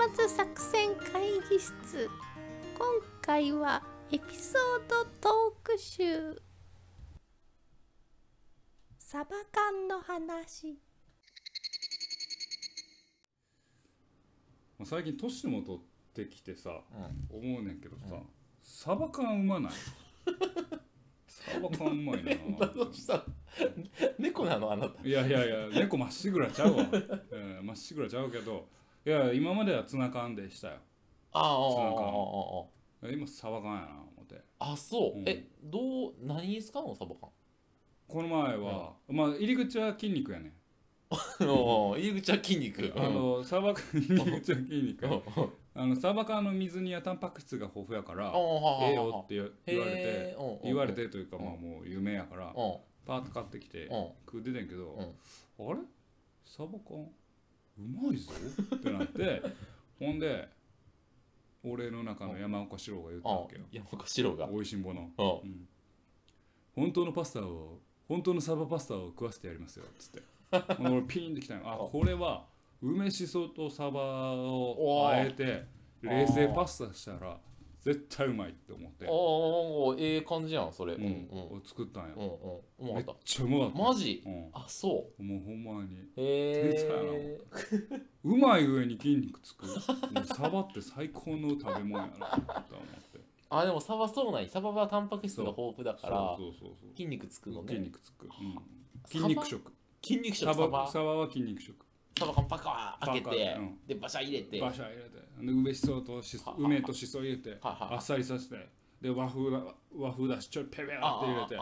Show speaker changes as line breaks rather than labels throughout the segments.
末作戦会議室。今回はエピソードトーク集。サバ缶の話。
まあ最近年も取ってきてさ、思うねんけどさ、サバ缶うまない？サバ缶うまいな
どうした？猫なの？あなた。
いやいやいや猫まっしぐらちゃうわ。うんまっしぐらちゃうけどいや今まではツナ缶でしたよ。
ああ
ツナ
あ
缶。今サバ缶やな思って。
あそう、
うん。
えどう何に使うのサバ缶？
この前は、まあ入り口は筋肉やね
入り口は筋肉。
あのサバ缶 入り口は筋肉
うん。うん。
あのサバ缶の水にはタンパク質が豊富やから
あ
ええよって言言われて言われてというかまあもう夢やから
うん。
パーッと買ってきて
うん。
食うててんけど、
うん。
あれ？サバ缶？うまいぞ。ってなってほんで俺の中の山岡四郎が言ったわけよ。
山岡四郎が。
おいしんぼの、
うん。
うん。本当のパスタを本当のサバパスタを食わせてやりますよ。っつって。俺ピーンってきたよ あ。これは梅しそとサバをあえて冷製パスタしたら絶対うまいって思って、
おおええ感じやんそれ。
う
うんんうん。
作ったんや、
うんうん。
めっちゃうまかった。
たマジ？
うん。
あそ
もうほんまに。
うへ
天才や
え
うまい上に筋肉つく。もうサバって最高の食べ物やなと思って。
あでもサバそうなんやサバはタンパク質が豊富だから
そうそうそう
筋肉つくの
筋
ね
肉つく、うん、筋肉食。
筋肉
サ
食サバ
バ？サバは筋肉食
サバ缶パカー開け
パ
て
カうん。
でバシャ入れて。
バシャ入れて。で梅しそとし梅としそ入れてあっさりさせて。で和風だ和風だしちょいペペラって入れてで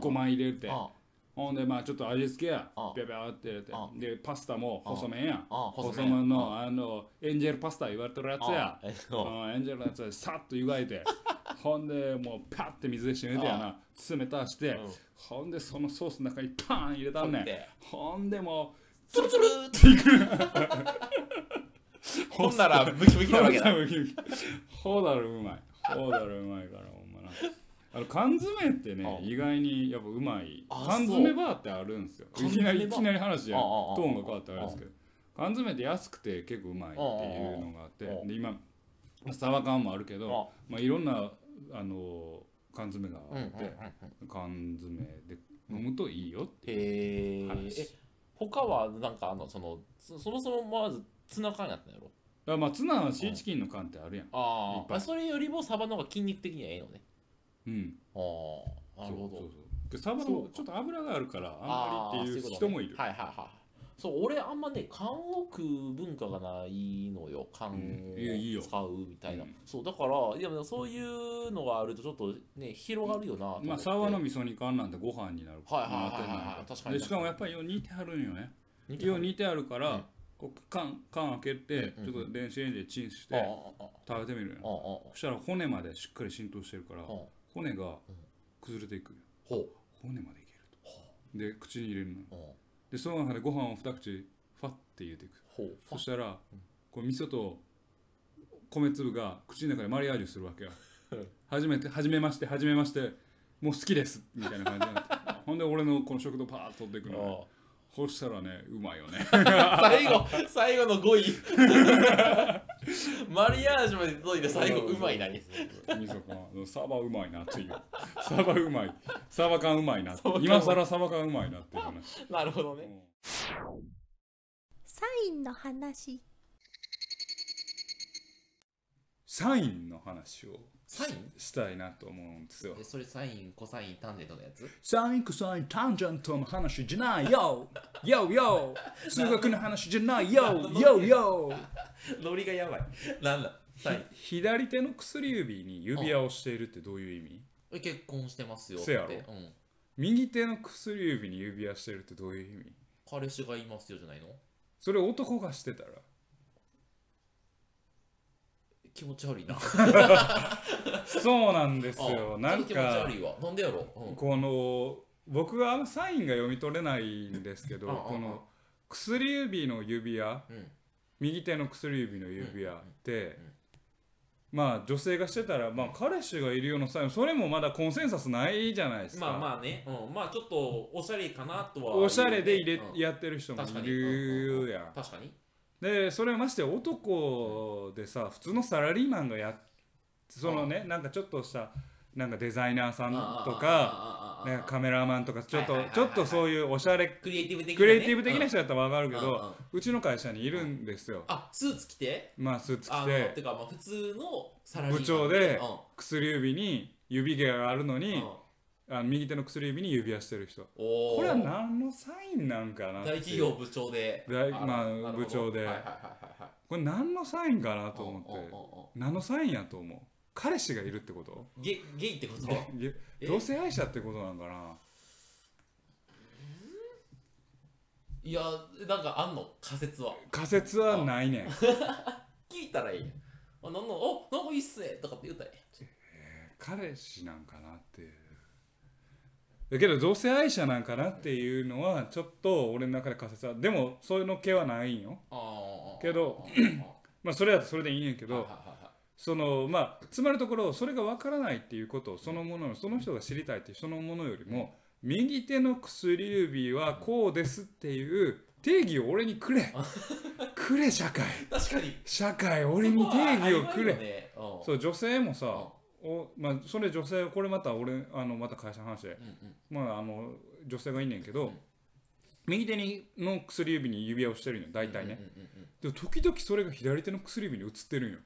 ごま入れて。
あ。
ほんでまあちょっと味付けや。
あ。
ペペラって入れて。
あ。
でパスタも細麺や。
あ細
細
麺
麺のあ。のエンジェルパスタ言われてるやつや。エンジェルのやつでさっと湯がいて。ほんでもうパッて水で締めてやな冷たして、
うん。
ほんでそのソースの中にパーン入れたんねほんでも
ツルツルって ほんならムキム
う
キなわけだ。
ほうだろうまい。ほうだろうまいからほんまな。あの缶詰ってね
あ
意外にやっぱうまい。
あ
缶詰バーってあるんですよ。いきなりいきなり話やトーンが変わってあれですけど。缶詰って安くて結構うまいっていうのがあってで今サバ缶もあるけど
あ
まあいろんなあの缶詰があって缶詰で飲むといいよって
へえ
話。
え他はなんかあのそのそそもそもまずツナ缶やったんやろ？
だからまあツナはシーチキンの缶ってあるやん。
あーあそれよりもサバの方が筋肉的にはええのね。
うん。
ああなるほど。
そうそうそう。でサバのちょっと油があるからあんまりっていう人もいる。
はいはいはいそう俺あんまね缶を食う文化がないのよ。缶を使うみたいな、
うん。
そうだからいやそういうのがあるとちょっとね広がるよな
まあサバの味噌煮缶なんてご飯になる。
はいはいはいはい
なってんのよ
確かに
でしかもやっぱりよう煮てあるんよね。よう煮てあるから、
うん。
こう缶缶開けて、
うん
ちょっと電子レンジでチンして食べてみるそしたら骨までしっかり浸透してるから、骨が崩れていくよ。
ほう。
骨までいけると。で口に入れるのよでその中でご飯を二口ファッて入れていく。
ほう。
そしたら、こう味噌と米粒が口の中でマリアージュするわけよ。初めて初めまして初めましてもう好きです。みたいな感じになって。ほんで俺のこの食堂パーッと取っていくのよそしたらねうまいよね。
最後最後の5位 マリアージュまで届いて最後うまいなに。
味噌缶サバうまいなっていう。サバうまい。サバ缶うまいな今更サバ缶うまいなっていう話、
なるほどね。
うん。
サインの話。
サインの話を
サイン？
したいなと思うんですよ。
えそれサインコサインタンジェントのやつ？
サインコサインタンジェントの話じゃないよ。よよ数学の話じゃないよ。よよ
ノリがやばい。なんだ？サイン。
左手の薬指に指輪をしているってどういう意味？
え結婚してますよって。
せやろ。
うん、
右手の薬指に指輪してるってどういう意味？
彼氏がいますよじゃないの？
それ男がしてたら
気持ち悪いな。
そうなんですよ。
あ
なん
ちょっと気持ち
か
悪いわ。なんでやろ、う？ん、
この僕はサインが読み取れないんですけどこの薬指の指輪
うん。
右手の薬指の指輪って、まあ女性がしてたら、まあ、彼氏がいるようなサインそれもまだコンセンサスないじゃないですか、
まあまあね、うん、まあちょっとおしゃれかなとは、
おしゃれで入れ、
うん
やってる人もいるやん、っ
確かに
でそれはまして男でさ普通のサラリーマンがやっそのねなんかちょっとしたなんかデザイナーさんとかねカメラマンとかちょっとちょっとそういうおしゃれ
クリエイティブ的な、ね、
クリエイティブ的な人
うん
だったら分かるけどうちの会社にいるんですよ。
あスーツ着て？
まあスーツ着て。
てかまあ普通のサラリーマン
部長で
うん。
薬指に指毛があるのに
うん
あの右手の薬指に指輪してる人。
おー。
これは何のサインなんかなって
大企業部長で。
大
あ
まあ
なるほど。
部長で。
はいはいはいはいはい。
これ何のサインかなと思って。何のサインやと思う。彼氏がいるってこと？
ゲゲイってこと？
同性愛者ってことなんかな？い
やなんかあんの？仮説は。
仮説はないねん。
聞いたらいいやん。あなんのおなんかいいっすね。とかって言ったらいい。
彼氏なんかなっていうだけど同性愛者なんかなっていうのはちょっと俺の中で仮説は。でもそういうの系はないんよ。けど まあそれだとそれでいいねんけどそのまあつまるところそれが分からないっていうことをそのものその人が知りたいっていうそのものよりも右手の薬指はこうですっていう定義を俺にくれ。くれ社会。
確かに。
社会俺に定義をくれ、
れそ
そう女性もさ、おまあ、それ女性これまた俺あのまた会社の話で、
うんうん。
まあ、あの女性がいんねんけど、
うん。
右手にの薬指に指輪をしてるんよ大体ね、でも時々それが左手の薬指に映ってるんよ。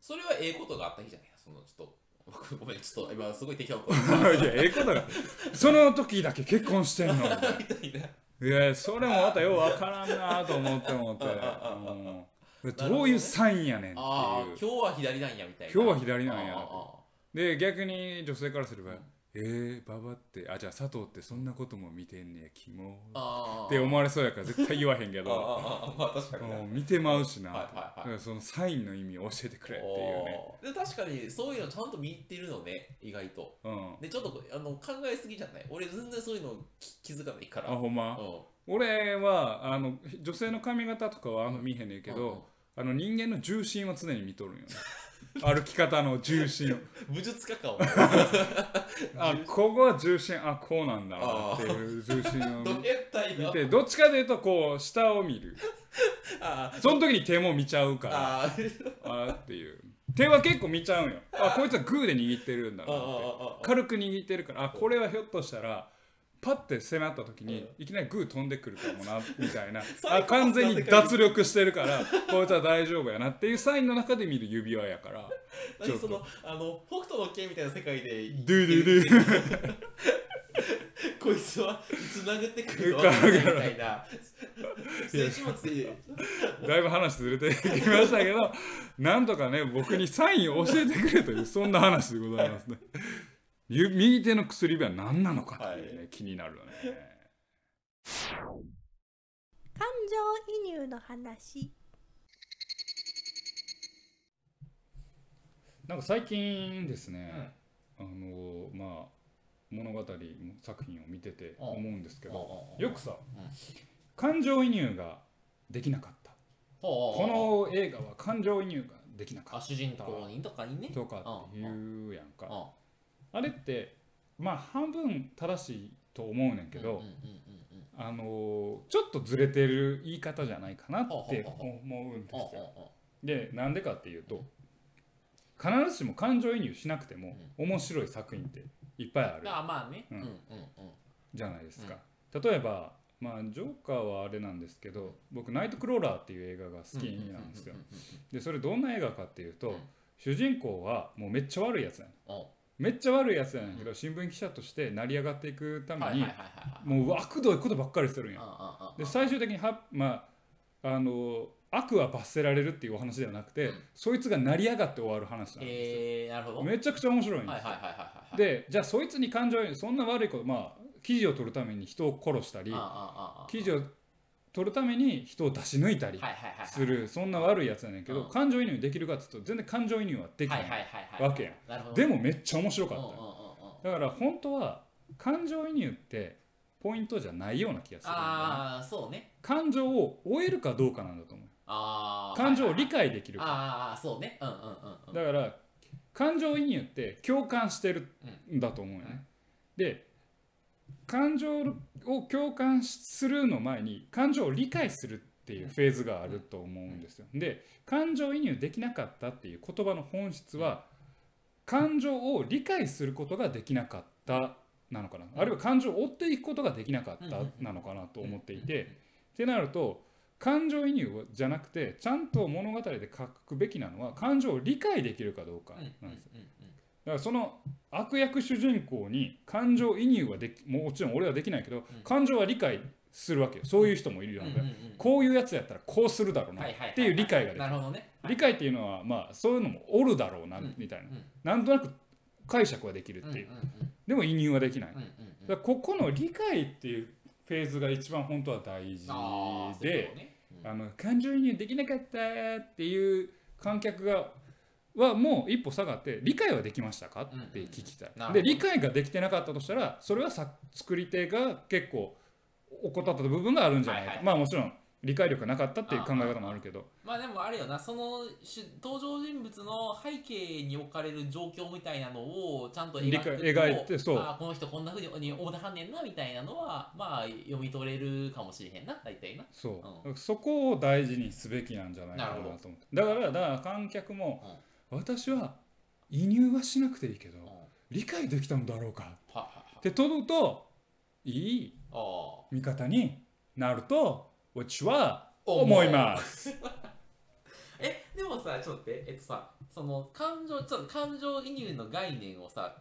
それはええことがあった日じゃない？そのちょっと僕ごめんちょっと今すごい適当
いやええことがその時だけ結婚してんの。
みたいな。い
やそれもまたようわからんなと思って思って、うん、どういうサインやねんっていう。
今日は左なんやみたいな。
今日は左なんやで逆に女性からすれば「えー、ババってあじゃあ佐藤ってそんなことも見てんねやキモ。って思われそうやから絶対言わへんけど。
まあ確かに
見てまうしな、
はいはい
そのサインの意味を教えてくれっていうね、
で確かにそういうのちゃんと見てるのね意外と。
うん、
でちょっとあの考えすぎじゃない？俺全然そういうの気気づかないから。
あほんま、
うん。
俺はあの女性の髪型とかはあんま見えへんねんけど、
うんうん
あの人間の重心は常に見とるんよね。歩き方の重心。を
武術家かお
あここは重心あこうなんだなっていう重心を見てどっちかというとこう下を見る。その時に手も見ちゃうから。
あー。
あーっていう。手は結構見ちゃうんよ。あこいつはグーで握ってるんだなって。軽く握ってるから。あこれはひょっとしたらパッて迫った時にいきなりグー飛んでくるかもなみたいな。あ完全に脱力してるからこいつは大丈夫やなっていうサインの中で見る指輪やから
何そのあの北斗の拳みたいな世界で
ドゥドゥドゥ。
こいつはいつ殴ってくるの？
か
みたいな。先週末で。
だいぶ話ずれてきましたけどなんとかね僕にサインを教えてくれというそんな話でございますね。ゆ右手の薬指は何なのかというね、気になるよね。
感情移入の話。
なんか最近ですね、あのまあ物語作品を見てて思うんですけどよくさ、
うん。
感情移入ができなかった。
こ
この映画は感情移入ができなかっ
あ主人公にとかにね。
たとかって言うやんか
あ
あれってまあ半分正しいと思うねんけど、あのちょっとずれてる言い方じゃないかなって思うんです
うん
よ。
うん
でなんでかっていうと必ずしも感情移入しなくても面白い作品っていっぱいある
あまあね。
う
うんんうんうん。
じゃないですか。例えばまあジョーカーはあれなんですけど僕ナイトクローラーっていう映画が好きなんですよ。でそれどんな映画かっていうと、
うん。
主人公はもうめっちゃ悪いやつやねん
うん
めっちゃ悪いやつやねんけど、新聞記者として成り上がっていくために、もう悪どいことばっかりするんや。で最終的には、まあ、あの悪は罰せられるっていうお話ではなくて、
うん
そいつが成り上がって終わる話なんですよ。
えーなるほどはい
めちゃくちゃ面白いんですよ。でじゃあそいつに感情そんな悪いことまあ記事を取るために人を殺したり記事を取るために人を出し抜いたりするそんな悪いやつやねんけど
うん。
感情移入できるかっていうと全然感情移入はできないわけやん。でもめっちゃ面白かった。だから本当は感情移入ってポイントじゃないような気がする
ああそうね。
感情を終えるかどうかなんだと思う。感情を理
解
解できるか。
ああそうね。うんうんうんうん
だから感情移入って共感してるんだと思うよね。で感情を共感するの前に感情を理解するっていうフェーズがあると思うんですよ。で感情移入できなかったっていう言葉の本質は感情を理解することができなかったなのかな、あるいは感情を追っていくことができなかったなのかなと思っていて、ってなると感情移入じゃなくてちゃんと物語で書くべきなのは感情を理解できるかどうかなんですよ。だからその悪役主人公に感情移入はできもちろん俺はできないけど、感情は理解するわけよ。そういう人もいるような、こういうやつやったらこうするだろうなっていう理解ができる,、理解っていうのはまあそういうのもおるだろうなみたいな、なんとなく解釈はできるっていう、でも移入はできない、だからここの理解っていうフェーズが一番本当は大事であの感情移入できなかったっていう観客がはもう一歩下がって理解はできましたかって聞きたい、で理解ができてなかったとしたらそれはさ作り手が結構怠った部分があるんじゃないか、はいはい、まあもちろん理解力がなかったっていう考え方もあるけど。
まあでもあれよな。その登場人物の背景に置かれる状況みたいなのをちゃんと描
いて描いてそう
あこの人こんなふうに思ってはんねんなみたいなのはまあ読み取れるかもしれへんな大体な。
そう、うん、そこを大事にすべきなんじゃないかなと思って。だからだから観客も、うん、私は移入はしなくていいけど、うん、理解できたのだろうか。って問うといい味方になると私は思います。
えでもさちょっと待ってえっとさその感情ちょっと感情移入の概念をさ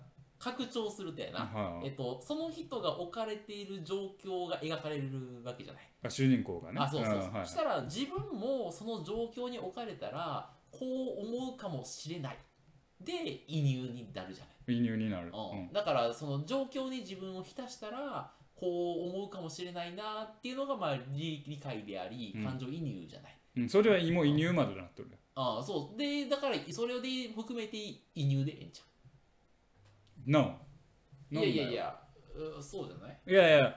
拡張するとやな、はあ、えっと、その人が置かれている状況が描かれるわけじゃない。
あ主人公がね。
あそうそうそう、はい、そしたら自分もその状況に置かれたらこう思うかもしれない。で移入になるじゃない。
移入になる、
うん、だからその状況に自分を浸したらこう思うかもしれないなっていうのがまあ理理解であり感情移入じゃない、
うん、それはもう移入までなっとる
ああそう。でだからそれで含めて移入でええんちゃ
う。No
いやいやいやそうじゃない？
いやいや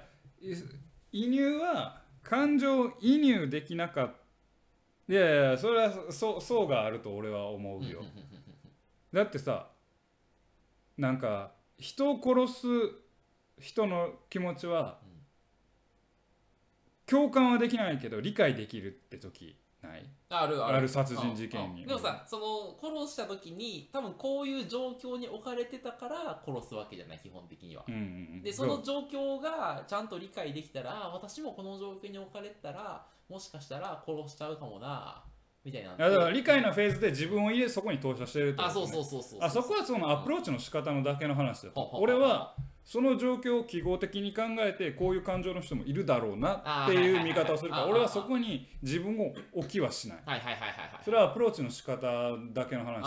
移入は感情移入できなかったいやいやそれはそ層があると俺は思うよ。だってさなんか人を殺す人の気持ちは共感はできないけど理解できるって時ない。
あるある。
殺人事件に
でもさその殺した時に多分こういう状況に置かれてたから殺すわけじゃない基本的には、
うんうん、
でその状況がちゃんと理解できたら私もこの状況に置かれてたらもしかしたら殺しちゃうかもなみたいな。だ
から理解のフェーズで自分を入れそこに投射してるって、
ね、あそうそうそうそう
あそこはそのアプローチの仕方のだけの話だ俺はその状況を記号的に考えてこういう感情の人もいるだろうなっていう見方をするから俺はそこに自分を置きはしない。それはアプローチの仕方だけの話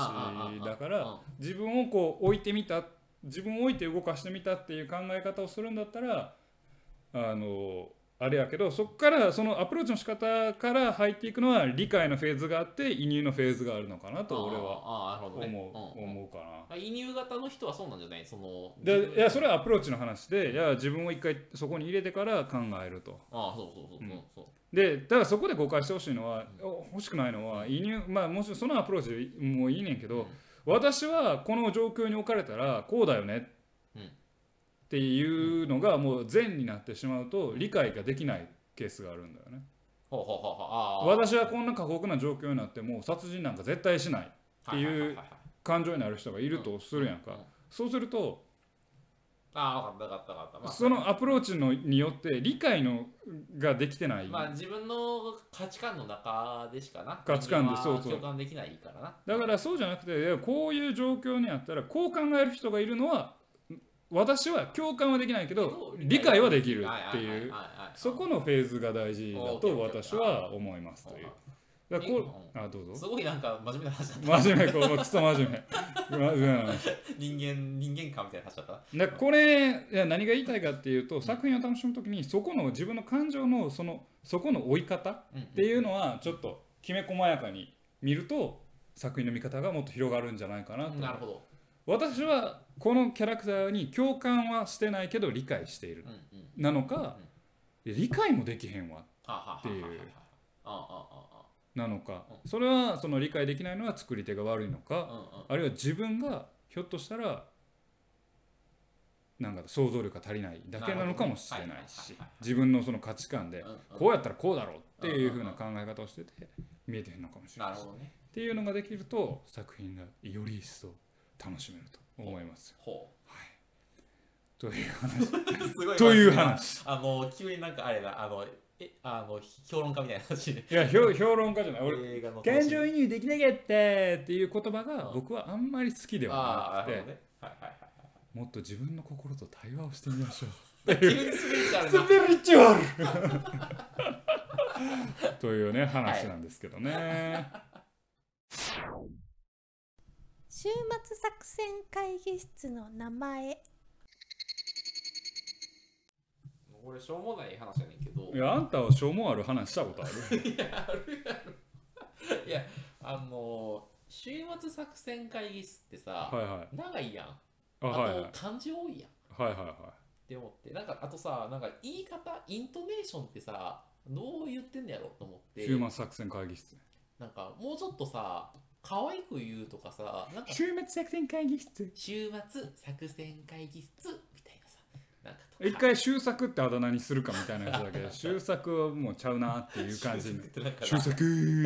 だから自分をこう置いてみた自分を置いて動かしてみたっていう考え方をするんだったらあのあれやけどそこからそのアプローチの仕方から入っていくのは理解のフェーズがあって移入のフェーズがあるのかなと俺は思う,、思うかな。
移入型の人はそうなんじゃない？その
でいやそれはアプローチの話でいや自分を一回そこに入れてから考えると。
ああそうそうそうそう、
うん、でだからそこで誤解してほしいのは欲しくないのは移入まあもちろんそのアプローチもいいねんけど、うん、私はこの状況に置かれたらこうだよね。ってっていうのがもう善になってしまうと理解ができないケースがあるんだよね。私はこんな過酷な状況になっても殺人なんか絶対しないっていう感情になる人がいるとするやんか。そうすると
あ分かった分かった分かった、
そのアプローチのによって理解のができてない。
まあ自分の価値観の中でしかな。
価値観でそうそう。
共感できないからな。
だからそうじゃなくてこういう状況にあったらこう考える人がいるのは私は共感はできないけど理解はできるっていうそこのフェーズが大事だと私は思いますという。だこあどうぞ。
すごいなんか真面目な話だ
った。真面目こうクソ真面目。
人間人間感みたいな話だった？
だこれいや何が言いたいかっていうと、作品を楽しむときにそこの自分の感情のそのそこの追い方っていうのはちょっときめ細やかに見ると作品の見方がもっと広がるんじゃないかなと。
なるほど
私はこのキャラクターに共感はしてないけど理解している、なのか、理解もできへんわ。っていう。なのか、それはその理解できないのは作り手が悪いのか、あるいは自分がひょっとしたらなんか想像力が足りないだけなのかもしれないし自分のその価値観でこうやったらこうだろうっていう風な考え方をしてて見えてへんのかもしれな
い
っていうのができると作品がより一層楽しめると思いますよ。
ほ
という話。
う すごい。
という話。
あの急になんかあれだ。あのえあの評論家みたいな話。で
いや評評論家じゃない。俺
映画の
感情移入できなかったっていう言葉が
うん。
僕はあんまり好きで
あ
はなくてもっと自分の心と対話をしてみましょう。
スピリチュアルな。
スピリチュアル。というね話なんですけどね。
週末作戦会議室の名前
これしょうもない話やねんけど
いやあんたはしょうもある話したことある？
いやあるやろいやあの週末作戦会議室ってさ、
はいはい。
長いやん
あ
あ
はいはい。
と漢字多いやんっ
はいはいは
て思ってなんかあとさなんか言い方イントネーションってさどう言ってんのやろと思っ
い。
て
週末作戦会議室。
なんかもうちょっとさ可愛く言うとかさなんか
週末作戦会議室。
週末作戦会議室みたいなさなんかとか。
一回終作ってあだ名にするかみたいなやつだけど 終作はもうちゃうなっていう感じ終作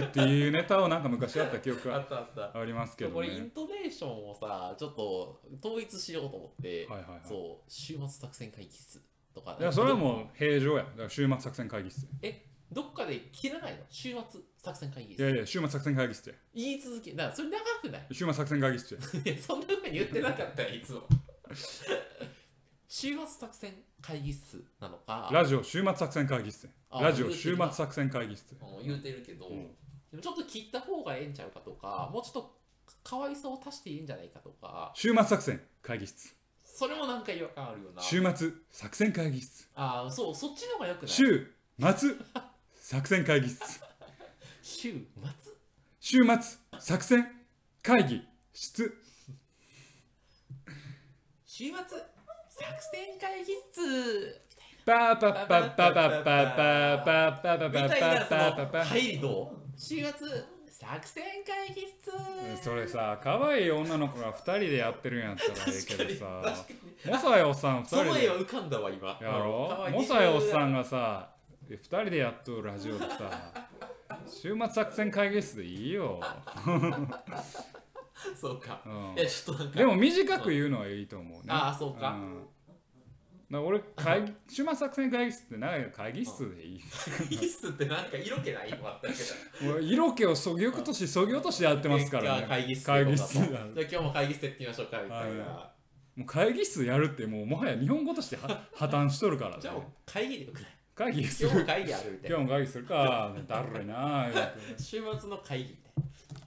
っていうネタをなんか昔あった記憶
あ
が
あ
りますけど
これイン
ね
トネーションをさちょっと統一しようと思って、
はいはいはい。
そう週末作戦会議室とか。
いやそれはもう平常や。週末作戦会議室。
えどっかで切らないの？週末作戦会議
いや
室
いや週末作戦会議室や。
言い続けだからそれ長くない？
週末作戦会議室や。
いやそんなふうに言ってなかったよいつも。週末作戦会議室なのか。
ラジオ週末作戦会議室
あ
ラジオ週末作戦会議室
もう言うてるけど、
うん。
でもちょっと切った方がええんちゃうかとかもうちょっと可愛さを足していいんじゃないかとか。
週末作戦会議室。
それもなんか違和感あるよな。
週末作戦会議室。
ああそうそっちの方がよくない？
週末作戦会議室。
週末
週末作戦会議室。
週末作戦会議室。
パーパッパッパッパッパッパッパッパッパパッパパッパ
の入りどう週末作戦会議室
それさ可愛い女の子が2人でやってるんやったらええけどさモサイおっさん2
その
人で
絵は浮かんだわ今
やろモサイおっさんがさ2人でやっとるラジオでさ週末作戦会議室でいいよ、
そうか。
うん。
いやちょっとなんか。
でも短く言うのはいいと思うね。
ああそうか。
ん。だから俺会議週末作戦会議室って長い会議室でいい。
会議室ってなんか色気ない今あったけど。
もう色気をそぎ落としそぎ落としやってますからね。
会議室
会議室
じゃあ今日も会議室やってみましょうかみたいな、
はもう会議室やるってもうもはや日本語としては破綻しとるからね。
じゃあ会議でよくない
会議す
今日も
る
会議あるみたいな。
今日も会議するか。だるいな言うて。
週末の会議みたい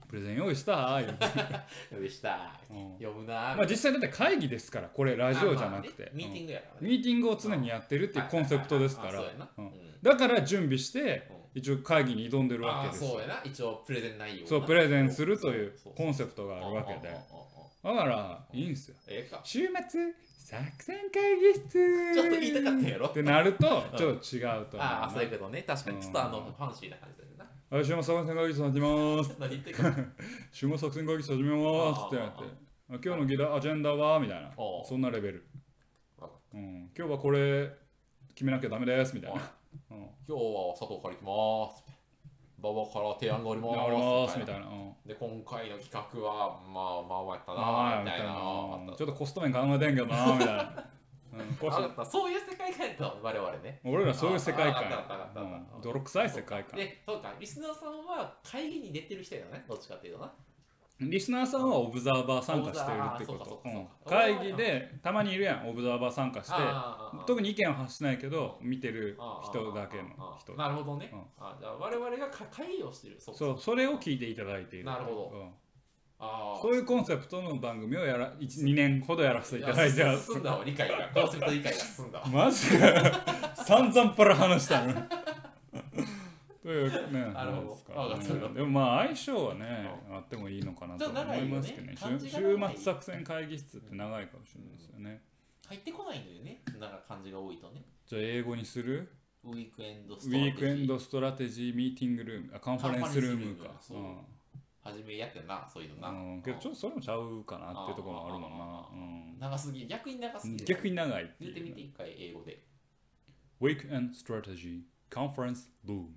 プレゼン用意した？言うて
なよでした
うん。
読むな
まあ実際だって会議ですからこれラジオじゃなくて、
ミーティングやから
うん
ね。
ミーティングを常にやってるっていうコンセプトですから。
うやな。
うん。
うん。
だから準備して
うん
一応会議に挑んでるわ
ああ
けですよ。
そうやな。一応プレゼン内容な。
そうプレゼンするというコンセプトがあるわけで。だからいいんですよ。
ええか。
週末作戦会議室
ちょっと言いたかったんやろ？
ってなるとちょっと違うと思うな。
ああそういうことね。確かにちょっとあの
うん。
ファンシーな感じだよな。
はい週末作戦会議室始めます。
何言ってるか
週末作戦会議室始めますってなって。あ今日の議題アジェンダはみたいな。そんなレベル、うん、今日はこれ決めなきゃダメですみたいな、うん、
今日は佐藤から行きます馬場から提案があります
みたいな、うん。
で今回の企画はまあまあまあやった
まあ
なみたいな。
ちょっとコスト面考えてんけどなみたいな、うん、
そういう世界観やったの？我々ね。
俺らそういう世界観泥臭い世界観。
でそうか。リスナーさんは会議に出てる人やね。どっちかっていうとな
リスナーさんはオブザーバー参加してるってこと。うん。会議でたまにいるやんオブザーバー参加して。特に意見は発しないけど見てる人だけの人。
なるほどね、
うん。
あじゃあ我々がか会議をしてる。そう
それを聞いていただいている。
なるほど。
うん。
ああ
そういうコンセプトの番組をやら2年ほどやらせていただいて
進んだわ理解が。コンセプト理解が進んだわ。
マジで。散々パラ話したのというね 話ですか。
わかった。
うん。でもまあ相性はねあってもいいのかなと思いますけどね。週末作戦会議室って長いかもしれないですよね。
入ってこないんだよね。なんか漢字が多いとね。
じゃあ英語にする？
Weekend strategy。
ィークエンドストラテジーミーティングルーム。あ conference room か。
初めやってなそういうのな、
うん、けどちょっとそれもちゃうかなっていうところもあるもんな、うん、
長すぎ。逆に長すぎる。
逆に長いって
言ってみて一回英語で、
Wake and Strategy Conference Room
うん、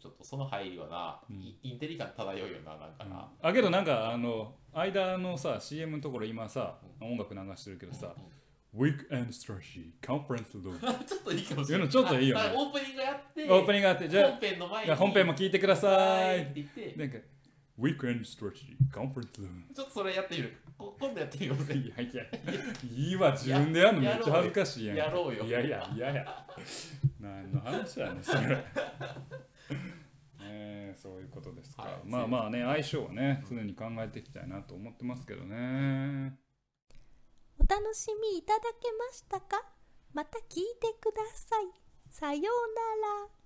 ちょっとその入りはな、イインテリ感漂うよななんかな、
あけどなんかあの間のさ CM のところ今さ音楽流してるけどさ Wake and Strategy Conference Room
ちょっといいかもしれない。
ちょっといいよね。
あオープニングやって
オープニングがあってじゃあ
本編の前に。
じゃあ本編も聞いてください。
って言って。
なんか Wake and Strategy Conference Room
ちょっとそれやってみる。こ今度やってみようぜ。
いやいやいいわ自分でやるのめっちゃ恥ずかしいやん。
やろうよ。
いやいやいやいや。何の話やねんそれ ねえそういうことですか、
はい。
まあまあね相性はね常に考えていきたいなと思ってますけどね。
お楽しみいただけましたか？また聞いてください。さようなら。